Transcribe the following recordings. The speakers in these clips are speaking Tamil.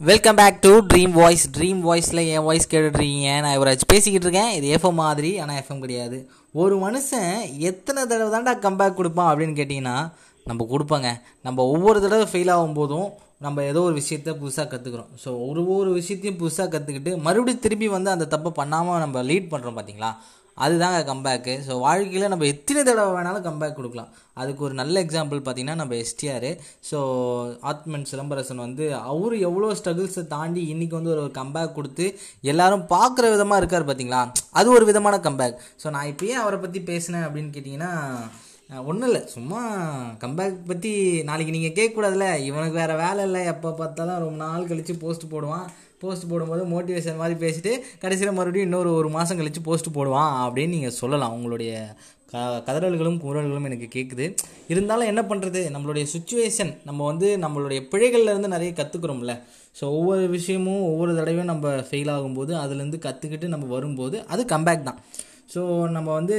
Welcome back to dream voice dream வாய்ஸில் என் வாய்ஸ் கேட்டுட்ருக்கீங்க நான் இவராஜ் பேசிக்கிட்டு இருக்கேன் இது எஃப்எம் மாதிரி ஆனால் எஃப்எம் கிடையாது. ஒரு மனுஷன் எத்தனை தடவை தாண்டா கம்பேக் கொடுப்பான் அப்படின்னு கேட்டிங்கன்னா நம்ம கொடுப்பாங்க. நம்ம ஒவ்வொரு தடவை ஃபெயில் ஆகும் போதும் நம்ம ஏதோ ஒரு விஷயத்த புதுசாக கற்றுக்குறோம் ஸோ ஒரு ஒரு விஷயத்தையும் புதுசாக கற்றுக்கிட்டு மறுபடியும் திரும்பி வந்து அந்த தப்பை பண்ணாமல் நம்ம லீட் பண்ணுறோம் பார்த்தீங்களா அதுதாங்க கம்பேக்கு ஸோ வாழ்க்கையில் நம்ம எத்தனை தடவை வேணாலும் கம்பேக் கொடுக்கலாம். அதுக்கு ஒரு நல்ல எக்ஸாம்பிள் பார்த்தீங்கன்னா நம்ம எஸ்டிஆர் ஸோ ஆத்மன் சிலம்பரசன் வந்து அவர் எவ்வளோ ஸ்ட்ரகிள்ஸை தாண்டி இன்றைக்கி வந்து ஒரு கம்பேக் கொடுத்து எல்லாரும் பார்க்குற விதமாக இருக்கார் பார்த்தீங்களா? அது ஒரு விதமான கம்பேக் ஸோ நான் இப்போயே அவரை பற்றி பேசினேன் அப்படின்னு கேட்டிங்கன்னா ஒன்றும் இல்லை. சும்மா கம்பேக் பற்றி நாளைக்கு நீங்கள் கேட்கக்கூடாதுல இவனுக்கு வேறு வேலை இல்லை. எப்போ பார்த்தாலும் ரொம்ப நாள் கழித்து போஸ்ட் போடுவான். போஸ்ட் போடும்போது மோட்டிவேஷன் மாதிரி பேசிட்டு கடைசியில் மறுபடியும் இன்னொரு ஒரு மாதம் கழித்து போஸ்ட் போடுவான் அப்படின்னு நீங்கள் சொல்லலாம். உங்களுடைய க கதறல்களும் குரல்களும் எனக்கு கேட்குது இருந்தாலும் என்ன பண்ணுறது நம்மளுடைய சுச்சுவேஷன் நம்ம வந்து நம்மளுடைய பிழைகள்லேருந்து நிறைய கற்றுக்குறோம்ல ஸோ ஒவ்வொரு விஷயமும் ஒவ்வொரு தடவையும் நம்ம ஃபெயில் ஆகும்போது அதுலேருந்து கற்றுக்கிட்டு நம்ம வரும்போது அது கம்பேக் தான். ஸோ நம்ம வந்து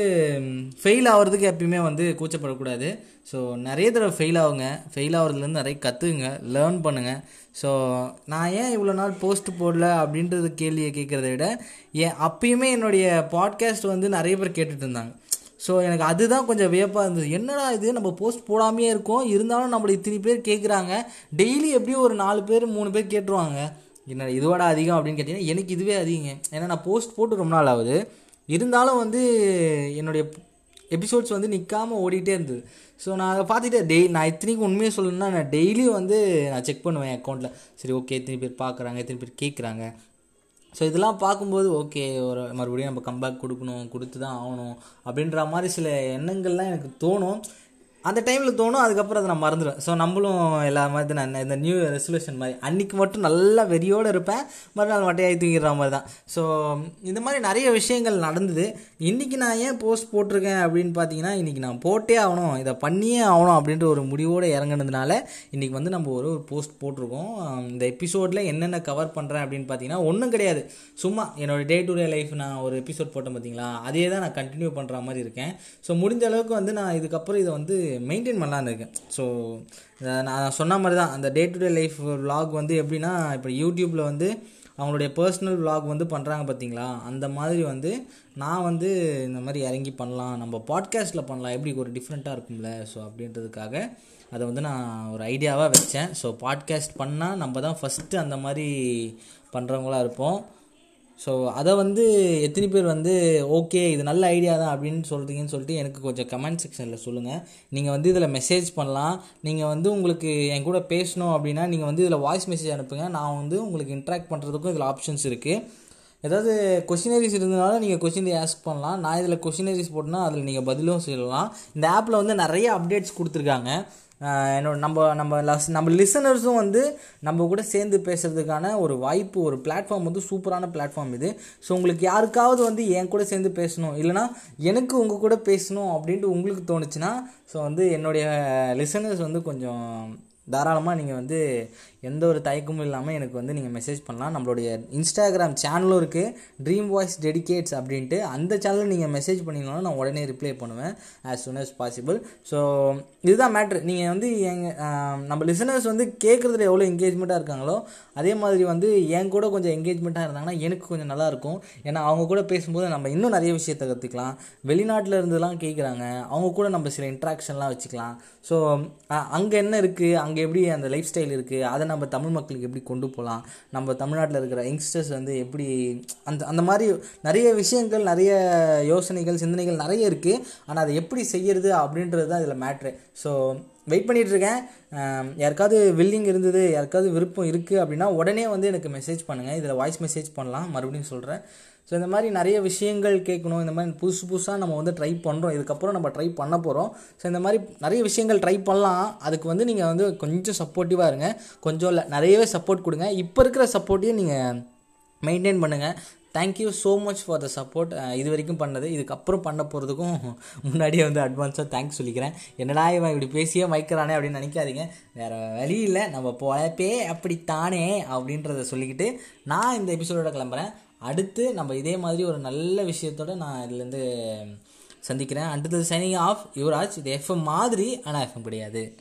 ஃபெயில் ஆகிறதுக்கு எப்பயுமே வந்து கூச்சப்படக்கூடாது. ஸோ நிறைய தடவை ஃபெயில் ஆகுங்க ஃபெயில் ஆகிறதுலேருந்து நிறைய கற்றுக்குங்க லேர்ன் பண்ணுங்கள் ஸோ நான் ஏன் இவ்வளோ நாள் போஸ்ட் போடல அப்படின்றது கேள்வியை கேட்குறத விட ஏன் அப்பயுமே என்னுடைய பாட்காஸ்ட் வந்து நிறைய பேர் கேட்டுட்டு இருந்தாங்க. ஸோ எனக்கு அதுதான் கொஞ்சம் வியப்பாக இருந்தது. என்னடா இது? நம்ம போஸ்ட் போடாமையே இருக்கோம். இருந்தாலும் நம்மளை இத்தனை பேர் கேட்குறாங்க டெய்லி எப்படியும் ஒரு நாலு பேர் மூணு பேர் கேட்டுருவாங்க. என்ன இதோட அதிகம் அப்படின்னு கேட்டிங்கன்னா எனக்கு இதுவே அதிகங்க. ஏன்னா நான் போஸ்ட் போட்டு ரொம்ப நாள் ஆகுது. இருந்தாலும் வந்து என்னுடைய எபிசோட்ஸ் வந்து நிற்காமல் ஓடிட்டே இருந்தது. ஸோ நான் அதை பார்த்துட்டு டெய் நான் இத்தனைக்கும் உண்மையை சொல்லணும்னா நான் டெய்லியும் வந்து நான் செக் பண்ணுவேன் அக்கௌண்ட்டில் சரி ஓகே எத்தனை பேர் பார்க்குறாங்க எத்தனை பேர் கேட்குறாங்க ஸோ இதெல்லாம் பார்க்கும்போது ஓகே ஒரு மறுபடியும் நம்ம கம்பேக் கொடுக்கணும் கொடுத்து தான் ஆகணும் அப்படின்ற மாதிரி சில எண்ணங்கள்லாம் எனக்கு தோணும். அந்த டைமில் தோணும் அதுக்கப்புறம் அதை நான் மறந்துடுவேன். ஸோ நம்மளும் எல்லா மாதிரி நான் இந்த நியூ ரெசல்யூஷன் மாதிரி. அன்றைக்கி மட்டும் நல்லா வெறியோடு இருப்பேன். மறுநாள் மட்டையாகி தூங்கிடுற மாதிரி தான். ஸோ இந்த மாதிரி நிறைய விஷயங்கள் நடந்தது. இன்றைக்கி நான் ஏன் போஸ்ட் போட்டிருக்கேன் அப்படின்னு பார்த்தீங்கன்னா இன்றைக்கி நான் போட்டே ஆகணும். இதை பண்ணியே ஆகணும் அப்படின்ற ஒரு முடிவோடு இறங்குனதுனால இன்றைக்கி வந்து நம்ம ஒரு ஒரு போஸ்ட் போட்டிருக்கோம். இந்த எபிசோடில் என்னென்ன கவர் பண்ணுறேன் அப்படின்னு பார்த்தீங்கன்னா ஒன்றும் கிடையாது. சும்மா என்னோடய டே டு டே லைஃப் நான் ஒரு எபிசோட் போட்டேன் பார்த்தீங்களா? அதே தான் நான் கண்டினியூ பண்ணுற மாதிரி இருக்கேன். ஸோ முடிஞ்ச அளவுக்கு வந்து நான் இதுக்கப்புறம் இதை வந்து மெயின்டைன் பண்ணலான்னு இருக்கேன் ஸோ நான் சொன்ன மாதிரி தான் அந்த day to day life vlog வந்து எப்படின்னா இப்போ யூடியூப்பில் வந்து அவங்களுடைய பர்சனல் விலாக் வந்து பண்ணுறாங்க பார்த்தீங்களா அந்த மாதிரி வந்து நான் வந்து இந்த மாதிரி இறங்கி பண்ணலாம். நம்ம பாட்காஸ்ட்டில் பண்ணலாம். எப்படி ஒரு டிஃப்ரெண்ட்டாக இருக்கும்ல? ஸோ அப்படின்றதுக்காக அதை வந்து நான் ஒரு ஐடியாவாக வச்சேன். ஸோ பாட்காஸ்ட் பண்ணால் நம்ம தான் ஃபஸ்ட்டு அந்த மாதிரி பண்ணுறவங்களா இருப்போம். ஸோ அதை வந்து எத்தனை பேர் வந்து ஓகே இது நல்ல ஐடியா தான் அப்படின்னு சொல்கிறீங்கன்னு சொல்லிட்டு எனக்கு கொஞ்சம் கமெண்ட் செக்ஷனில் சொல்லுங்கள் நீங்கள் வந்து இதில் மெசேஜ் பண்ணலாம். நீங்கள் வந்து உங்களுக்கு என் கூட பேசணும் அப்படின்னா நீங்கள் வந்து இதில் வாய்ஸ் மெசேஜ் அனுப்புங்க. நான் வந்து உங்களுக்கு இன்ட்ராக்ட் பண்ணுறதுக்கும் இதில் ஆப்ஷன்ஸ் இருக்குது ஏதாவது கொஷினரிஸ் இருந்தனால நீங்கள் கொஷின் ஆஸ்க் பண்ணலாம். நான் இதில் கொஷினரிஸ் போட்டேன்னா அதில் நீங்கள் பதிலும் சொல்லலாம் இந்த ஆப்பில் வந்து நிறைய அப்டேட்ஸ் கொடுத்துருக்காங்க. என்னோட நம்ம நம்ம லஸ் நம்ம லிசனர்ஸும் வந்து நம்ம கூட சேர்ந்து பேசுகிறதுக்கான ஒரு வாய்ப்பு ஒரு பிளாட்ஃபார்ம் வந்து சூப்பரான பிளாட்ஃபார்ம் இது. ஸோ உங்களுக்கு யாருக்காவது வந்து என் கூட சேர்ந்து பேசணும் இல்லைனா எனக்கு உங்கள் கூட பேசணும் அப்படின்ட்டு உங்களுக்கு தோணுச்சுன்னா ஸோ வந்து என்னுடைய லிசனர்ஸ் வந்து கொஞ்சம் தாராளமாக நீங்கள் வந்து எந்த ஒரு தயக்கமும் இல்லாமல் எனக்கு வந்து நீங்கள் மெசேஜ் பண்ணலாம். நம்மளுடைய இன்ஸ்டாகிராம் சேனலும் இருக்குது ட்ரீம் வாய்ஸ் டெடிகேட்ஸ் அப்படின்ட்டு அந்த சேனலில் நீங்கள் மெசேஜ் பண்ணிங்கனாலும் நான் உடனே ரிப்ளை பண்ணுவேன் as soon as possible so இதுதான் மேட்ரு நீங்கள் வந்து எங்கள் நம்ம லிசனர்ஸ் வந்து கேட்குறதுல எவ்வளோ என்கேஜ்மெண்ட்டாக இருக்காங்களோ அதே மாதிரி வந்து என் கூட கொஞ்சம் என்கேஜ்மெண்ட்டாக இருந்தாங்கன்னா எனக்கு கொஞ்சம் நல்லாயிருக்கும் ஏன்னா அவங்க கூட பேசும்போது நம்ம இன்னும் நிறைய விஷயத்தை கற்றுக்கலாம் வெளிநாட்டில் இருந்துலாம் கேட்குறாங்க அவங்க கூட நம்ம சில இன்ட்ராக்ஷன்லாம் வச்சுக்கலாம். ஸோ அங்கே என்ன இருக்குது அங்கே எப்படி அந்த லைஃப் ஸ்டைல் இருக்குது அதை நம்ம தமிழ் மக்களுக்கு எப்படி கொண்டு போகலாம் நம்ம தமிழ்நாட்டில் இருக்கிற யங்ஸ்டர்ஸ் வந்து எப்படி அந்த அந்த மாதிரி நிறைய விஷயங்கள் நிறைய யோசனைகள் சிந்தனைகள் நிறைய இருக்குது ஆனால் அதை எப்படி செய்யறது அப்படின்றது தான் இதில் மேட்ரு ஸோ வெயிட் பண்ணிகிட்ருக்கேன் யாருக்காவது வில்லிங் இருந்தது யாருக்காவது விருப்பம் இருக்குது அப்படின்னா உடனே வந்து எனக்கு மெசேஜ் பண்ணுங்கள் இதில் வாய்ஸ் மெசேஜ் பண்ணலாம். மறுபடியும் சொல்கிறேன் ஸோ இந்த மாதிரி நிறைய விஷயங்கள் கேட்கணும். இந்த மாதிரி புதுசு புதுசாக நம்ம வந்து ட்ரை பண்ணுறோம் இதுக்கப்புறம் நம்ம ட்ரை பண்ண போகிறோம் ஸோ இந்த மாதிரி நிறைய விஷயங்கள் ட்ரை பண்ணலாம். அதுக்கு வந்து நீங்கள் வந்து கொஞ்சம் சப்போர்ட்டிவாக இருங்க. கொஞ்சம் இல்லை நிறையவே சப்போர்ட் கொடுங்க. இப்போ இருக்கிற சப்போர்ட்டையும் நீங்கள் மெயின்டைன் பண்ணுங்கள் thank you so much for the support இது வரைக்கும் பண்ணது. இதுக்கப்புறம் பண்ண போகிறதுக்கும் முன்னாடியே வந்து அட்வான்ஸாக தேங்க்ஸ் சொல்லிக்கிறேன். என்னடா இவன் இப்படி பேசியே மைக்கிறானே அப்படின்னு நினைக்காதீங்க. வேறு வழி இல்லை. நம்ம போலப்பே அப்படித்தானே அப்படின்றத சொல்லிக்கிட்டு நான் இந்த எபிசோடோட கிளம்புறேன். அடுத்து நம்ம இதே மாதிரி ஒரு நல்ல விஷயத்தோட நான் இதுலேருந்து சந்திக்கிறேன். அடுத்தது சைனிங் ஆஃப் யுவராஜ் இது எஃப்எம் மாதிரி ஆனால் எஃப்எம் கிடையாது.